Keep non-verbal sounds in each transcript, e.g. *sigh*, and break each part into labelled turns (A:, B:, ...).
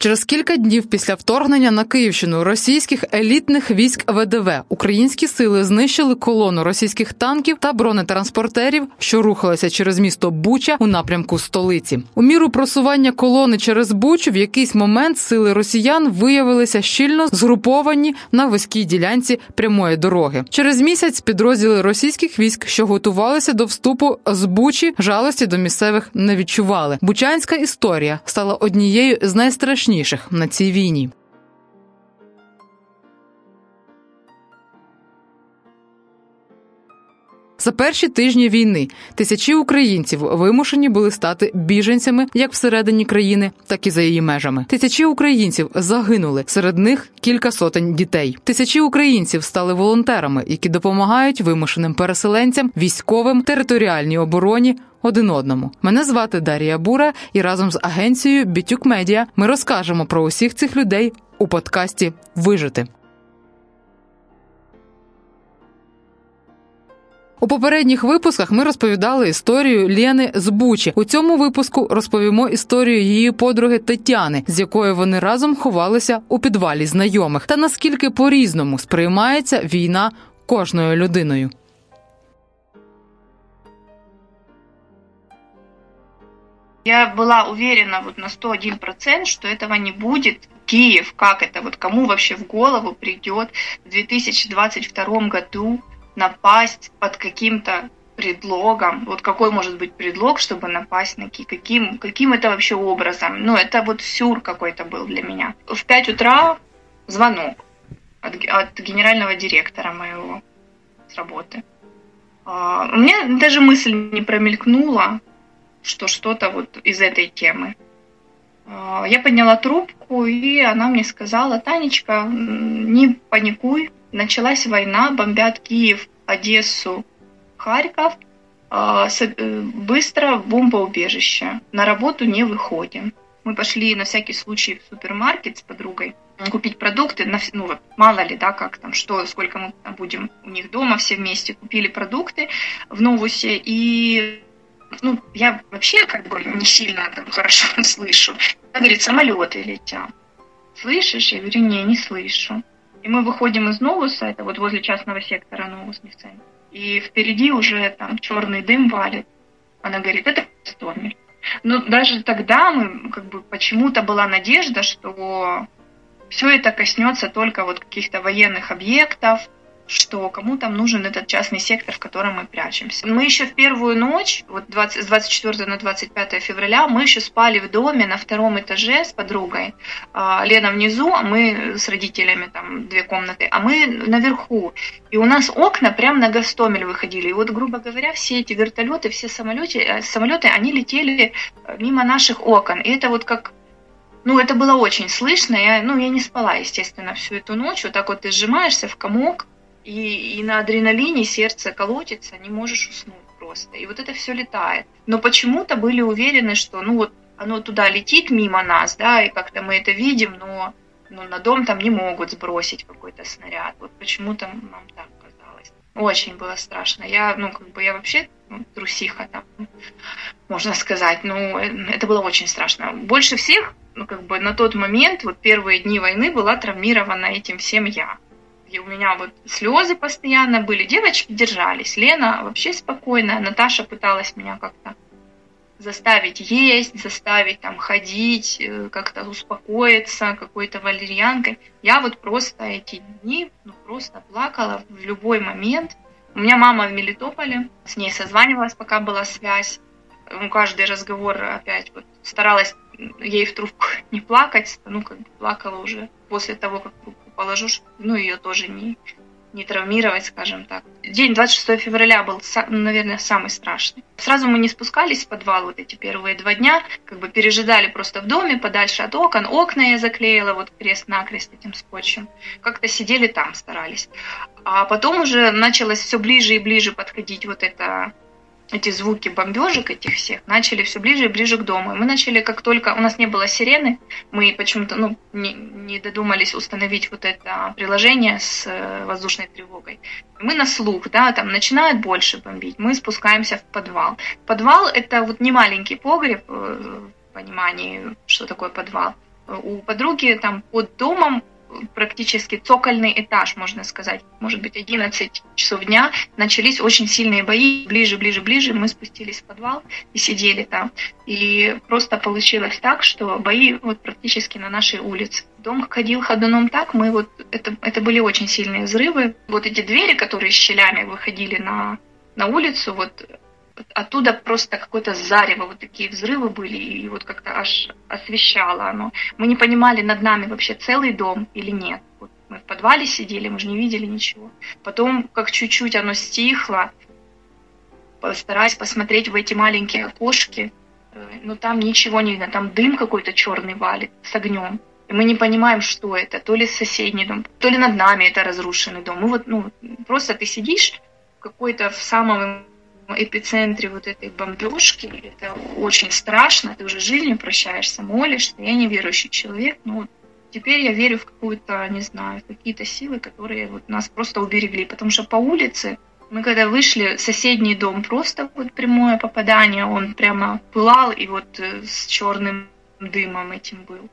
A: Через кілька днів після вторгнення на Київщину російських елітних військ ВДВ українські сили знищили колону російських танків та бронетранспортерів, що рухалися через місто Буча у напрямку столиці. У міру просування колони через Бучу в якийсь момент сили росіян виявилися щільно згруповані на вузькій ділянці прямої дороги. Через місяць підрозділи російських військ, що готувалися до вступу з Бучі, жалості до місцевих не відчували. Бучанська історія стала однією з найстрашніших найстрашніших на цій війні. За перші тижні війни тисячі українців вимушені були стати біженцями як всередині країни, так і за її межами. Тисячі українців загинули серед них кілька сотень дітей. Тисячі українців стали волонтерами, які допомагають вимушеним переселенцям, військовим, територіальній обороні. Один одному мене звати Дарія Бура, і разом з агенцією Бітюк Медіа ми розкажемо про усіх цих людей у подкасті Вижити. У попередніх випусках ми розповідали історію Лєни з Бучі. У цьому випуску розповімо історію її подруги Тетяни, з якою вони разом ховалися у підвалі знайомих, та наскільки по різному сприймається війна кожною людиною.
B: Я была уверена вот на 101%, что этого не будет. Киев, как это, вот кому вообще в голову придет в 2022 году напасть под каким-то предлогом. Вот какой может быть предлог, чтобы напасть на Ки? Каким, каким это вообще образом? Ну, это вот сюр какой-то был для меня. В 5 утра звонок от, от генерального директора моего с работы. Uh, у меня даже мысль не промелькнула, что что-то вот из этой темы. Uh, я подняла трубку, и она мне сказала, Танечка, не паникуй, началась война, бомбят Киев, Одессу, Харьков, а, э, быстро бомбоубежище. На работу не выходим. Мы пошли на всякий случай в супермаркет с подругой купить продукты, ну вот мало ли, да, как там, что, сколько мы будем у них дома все вместе, купили продукты в Новусе, и ну, я вообще как бы не сильно там хорошо *laughs* слышу. Она говорит, самолеты летят. Слышишь? Я говорю, не, не слышу. И мы выходим из Новуса, это вот возле частного сектора Новус нефтяник. И впереди уже там черный дым валит. Она говорит, это Гостомель. Но даже тогда мы, как бы, почему-то была надежда, что все это коснется только вот каких-то военных объектов, что кому там нужен этот частный сектор, в котором мы прячемся. Мы еще в первую ночь, вот 20, с 24 на 25 февраля, мы еще спали в доме на втором этаже с подругой. А, Лена внизу, а мы с родителями, там две комнаты, а мы наверху. И у нас окна прям на Гастомель выходили. И вот, грубо говоря, все эти вертолеты, все самолеты, э, самолеты, они летели э, мимо наших окон. И это вот как ну, это было очень слышно. Я, ну, я не спала, естественно, всю эту ночь. Вот так вот ты сжимаешься в комок, и, и на адреналине сердце колотится, не можешь уснуть просто. И вот это все летает. Но почему-то были уверены, что ну вот оно туда летит мимо нас, да, и как-то мы это видим, но ну, на дом там не могут сбросить какой-то снаряд. Вот почему-то нам так казалось. Очень было страшно. Я, ну, как бы я вообще ну, трусиха там, можно сказать. Ну, это было очень страшно. Больше всех, ну, как бы на тот момент, вот первые дни войны была травмирована этим всем я и у меня вот слезы постоянно были. Девочки держались. Лена вообще спокойная. Наташа пыталась меня как-то заставить есть, заставить там ходить, э, как-то успокоиться какой-то валерьянкой. Я вот просто эти дни ну, просто плакала в любой момент. У меня мама в Мелитополе, с ней созванивалась, пока была связь. Ну, каждый разговор опять вот старалась ей в трубку *laughs* не плакать, ну, как бы плакала уже после того, как положу, ну, ее тоже не, не травмировать, скажем так. День 26 февраля был, наверное, самый страшный. Сразу мы не спускались в подвал вот эти первые два дня, как бы пережидали просто в доме, подальше от окон. Окна я заклеила вот крест-накрест этим скотчем. Как-то сидели там, старались. А потом уже началось все ближе и ближе подходить вот это эти звуки бомбежек этих всех начали все ближе и ближе к дому. И мы начали, как только у нас не было сирены, мы почему-то ну, не, не додумались установить вот это приложение с э, воздушной тревогой. Мы на слух, да, там начинают больше бомбить, мы спускаемся в подвал. Подвал это вот не маленький погреб, э, в понимании, что такое подвал. У подруги там под домом практически цокольный этаж, можно сказать. Может быть, 11 часов дня начались очень сильные бои. Ближе, ближе, ближе мы спустились в подвал и сидели там. И просто получилось так, что бои вот практически на нашей улице. Дом ходил ходуном так, мы вот, это, это были очень сильные взрывы. Вот эти двери, которые щелями выходили на, на улицу, вот оттуда просто какое-то зарево, вот такие взрывы были, и вот как-то аж освещало оно. Мы не понимали, над нами вообще целый дом или нет. Вот мы в подвале сидели, мы же не видели ничего. Потом, как чуть-чуть оно стихло, постараюсь посмотреть в эти маленькие окошки, э, но там ничего не видно, там дым какой-то черный валит с огнем. И мы не понимаем, что это, то ли соседний дом, то ли над нами это разрушенный дом. Мы вот, ну, просто ты сидишь какой-то в самом эпицентре вот этой бомбежки. Это очень страшно. Ты уже жизнью прощаешься, молишься. Я не верующий человек, но теперь я верю в какую-то, не знаю, какие-то силы, которые вот нас просто уберегли. Потому что по улице мы когда вышли, соседний дом просто вот прямое попадание, он прямо пылал и вот э, с черным дымом этим был.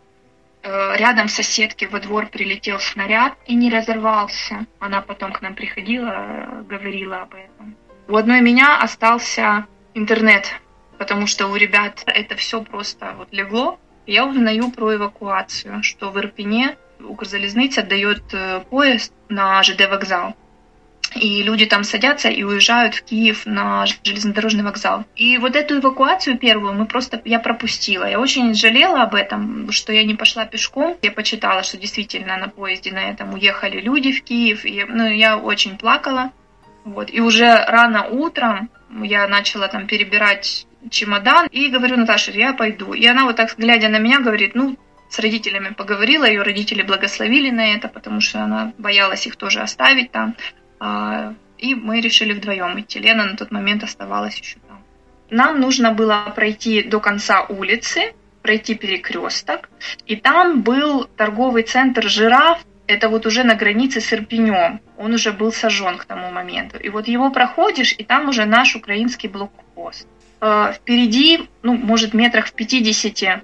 B: Э, рядом соседки во двор прилетел снаряд и не разорвался. Она потом к нам приходила, э, говорила об этом. У одной меня остался интернет, потому что у ребят это все просто вот легло. Я узнаю про эвакуацию, что в Ирпене Укрзалезница отдает э, поезд на ЖД вокзал. И люди там садятся и уезжают в Киев на железнодорожный вокзал. И вот эту эвакуацию первую мы просто, я пропустила. Я очень жалела об этом, что я не пошла пешком. Я почитала, что действительно на поезде на этом уехали люди в Киев. И, ну, я очень плакала. Вот. И уже рано утром я начала там перебирать чемодан и говорю, Наташа, я пойду. И она вот так, глядя на меня, говорит, ну, с родителями поговорила, ее родители благословили на это, потому что она боялась их тоже оставить там. А, и мы решили вдвоем идти. Лена на тот момент оставалась еще там. Нам нужно было пройти до конца улицы, пройти перекресток, и там был торговый центр «Жираф», это вот уже на границе с Ирпенем. Он уже был сожжен к тому моменту. И вот его проходишь, и там уже наш украинский блокпост. Э, впереди, ну, может, метрах в 50, э,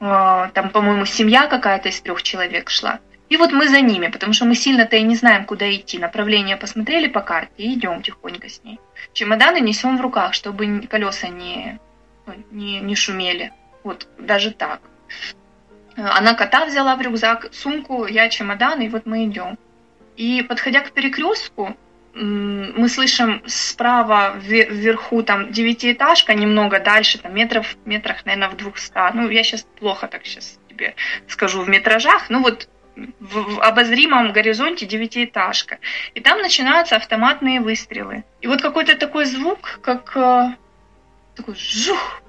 B: там, по-моему, семья какая-то из трех человек шла. И вот мы за ними, потому что мы сильно-то и не знаем, куда идти. Направление посмотрели по карте и идем тихонько с ней. Чемоданы несем в руках, чтобы колеса не, ну, не, не шумели. Вот даже так. Она кота взяла в рюкзак, сумку, я чемодан, и вот мы идем. И подходя к перекрестку, мы слышим справа вверху там девятиэтажка, немного дальше, там метров, метрах, наверное, в двухста. Ну, я сейчас плохо так сейчас тебе скажу в метражах, ну вот в, в обозримом горизонте девятиэтажка. И там начинаются автоматные выстрелы. И вот какой-то такой звук, как э, такой жух,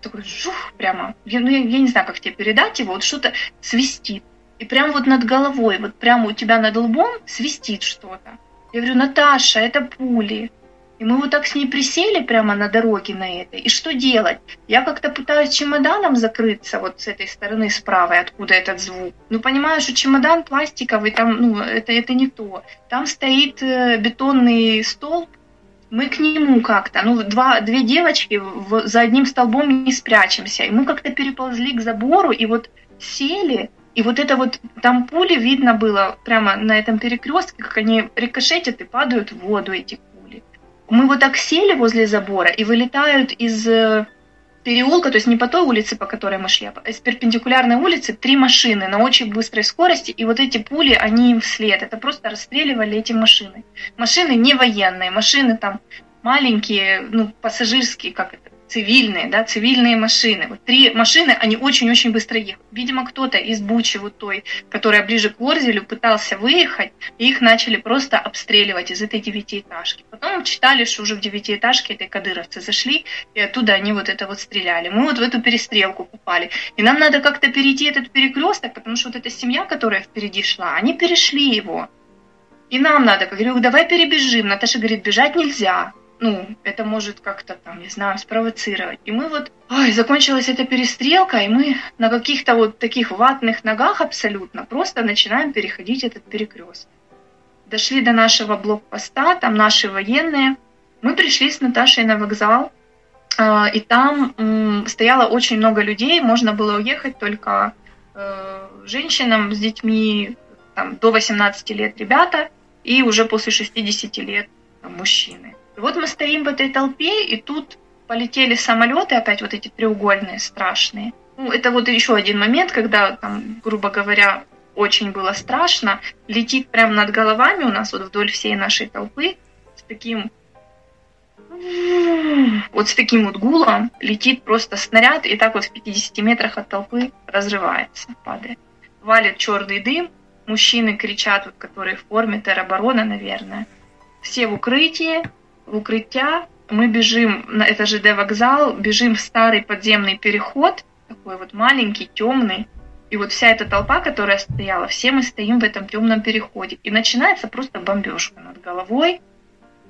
B: такой жух прямо. Я, ну, я, я не знаю, как тебе передать его. Вот что-то свистит. И прямо вот над головой, вот прямо у тебя над лбом свистит что-то. Я говорю, Наташа, это пули. И мы вот так с ней присели прямо на дороге на этой. И что делать? Я как-то пытаюсь чемоданом закрыться вот с этой стороны, справа, откуда этот звук. Ну, понимаю, что чемодан пластиковый, там, ну, это, это не то. Там стоит э, бетонный столб, мы к нему как-то, ну, два, две девочки в, за одним столбом не спрячемся. И мы как-то переползли к забору и вот сели, и вот это вот, там пули видно было прямо на этом перекрестке, как они рикошетят и падают в воду, эти пули. Мы вот так сели возле забора и вылетают из э, переулка, то есть не по той улице, по которой мы шли, а с перпендикулярной улицы три машины на очень быстрой скорости, и вот эти пули, они им вслед. Это просто расстреливали эти машины. Машины не военные, машины там маленькие, ну, пассажирские, как это, цивильные, да, цивильные машины. Вот три машины, они очень-очень быстро ехали. Видимо, кто-то из Бучи, вот той, которая ближе к Ворзелю, пытался выехать, и их начали просто обстреливать из этой девятиэтажки. Потом читали, что уже в девятиэтажке этой кадыровцы зашли, и оттуда они вот это вот стреляли. Мы вот в эту перестрелку попали. И нам надо как-то перейти этот перекресток, потому что вот эта семья, которая впереди шла, они перешли его. И нам надо, говорю, давай перебежим. Наташа говорит, бежать нельзя ну, это может как-то там, не знаю, спровоцировать. И мы вот, ой, закончилась эта перестрелка, и мы на каких-то вот таких ватных ногах абсолютно просто начинаем переходить этот перекрест. Дошли до нашего блокпоста, там наши военные. Мы пришли с Наташей на вокзал, а, и там стояло очень много людей, можно было уехать только э, женщинам с детьми там, до 18 лет ребята и уже после 60 лет там, мужчины. Вот мы стоим в этой толпе, и тут полетели самолеты, опять вот эти треугольные, страшные. Ну, это вот еще один момент, когда, там, грубо говоря, очень было страшно. Летит прямо над головами у нас вот вдоль всей нашей толпы с таким вот с таким вот гулом летит просто снаряд, и так вот в 50 метрах от толпы разрывается, падает. Валит черный дым, мужчины кричат, вот, которые в форме тероборона, наверное. Все в укрытии, в укрытия. Мы бежим на это ЖД вокзал, бежим в старый подземный переход, такой вот маленький, темный. И вот вся эта толпа, которая стояла, все мы стоим в этом темном переходе. И начинается просто бомбежка над головой.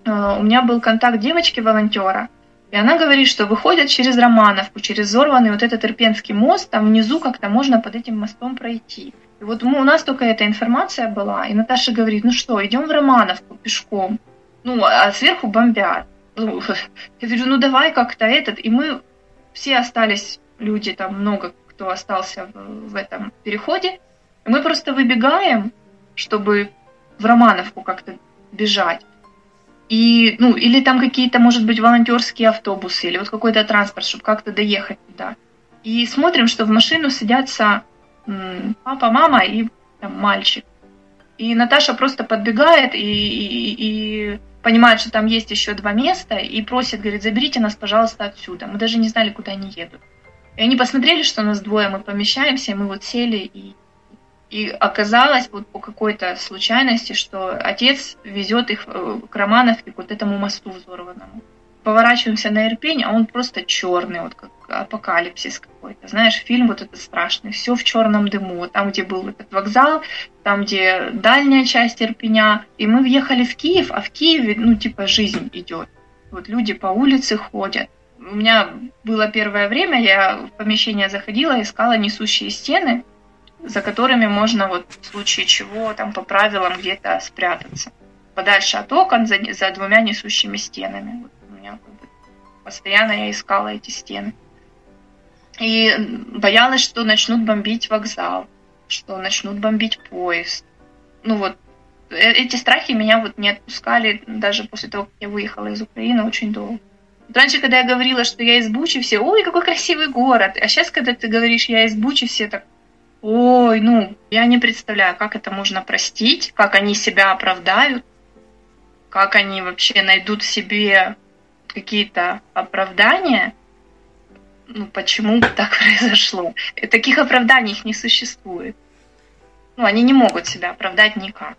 B: Э, у меня был контакт девочки-волонтера, и она говорит, что выходят через Романовку, через взорванный вот этот Ирпенский мост, там внизу как-то можно под этим мостом пройти. И вот у нас только эта информация была, и Наташа говорит, ну что, идем в Романовку пешком, ну, а сверху бомбят. Ну, *laughs* я говорю, ну давай как-то этот, и мы все остались, люди там много, кто остался в, в этом переходе, и мы просто выбегаем, чтобы в Романовку как-то бежать. И, ну, или там какие-то, может быть, волонтерские автобусы, или вот какой-то транспорт, чтобы как-то доехать туда. И смотрим, что в машину садятся папа, мама и там, мальчик. И Наташа просто подбегает и, и, и понимает, что там есть еще два места, и просит, говорит, заберите нас, пожалуйста, отсюда. Мы даже не знали, куда они едут. И они посмотрели, что нас двое, мы помещаемся, и мы вот сели и и оказалось вот по какой-то случайности, что отец везет их э, к Романовке, к вот этому мосту взорванному. Поворачиваемся на Ирпень, а он просто черный, вот как апокалипсис какой-то. Знаешь, фильм вот этот страшный, все в черном дыму. Там, где был этот вокзал, там, где дальняя часть Ирпеня. И мы въехали в Киев, а в Киеве, ну, типа, жизнь идет. Вот люди по улице ходят. У меня было первое время, я в помещение заходила, искала несущие стены, за которыми можно вот в случае чего там по правилам где-то спрятаться. Подальше от окон, за, за двумя несущими стенами. Вот постоянно я искала эти стены. И боялась, что начнут бомбить вокзал, что начнут бомбить поезд. Ну вот, э, эти страхи меня вот не отпускали даже после того, как я выехала из Украины очень долго. Раньше, когда я говорила, что я из Бучи, все, ой, какой красивый город. А сейчас, когда ты говоришь, я из Бучи, все так, Ой, ну, я не представляю, как это можно простить, как они себя оправдают, как они вообще найдут себе какие-то оправдания, ну, почему так *laughs* произошло. И таких оправданий их не существует. Ну, они не могут себя оправдать никак.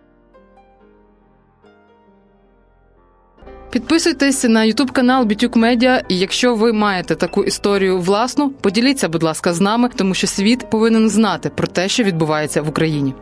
A: Підписуйтесь на Ютуб канал Бітюк Медіа. І якщо ви маєте таку історію власну, поділіться, будь ласка, з нами, тому що світ повинен знати про те, що відбувається в Україні.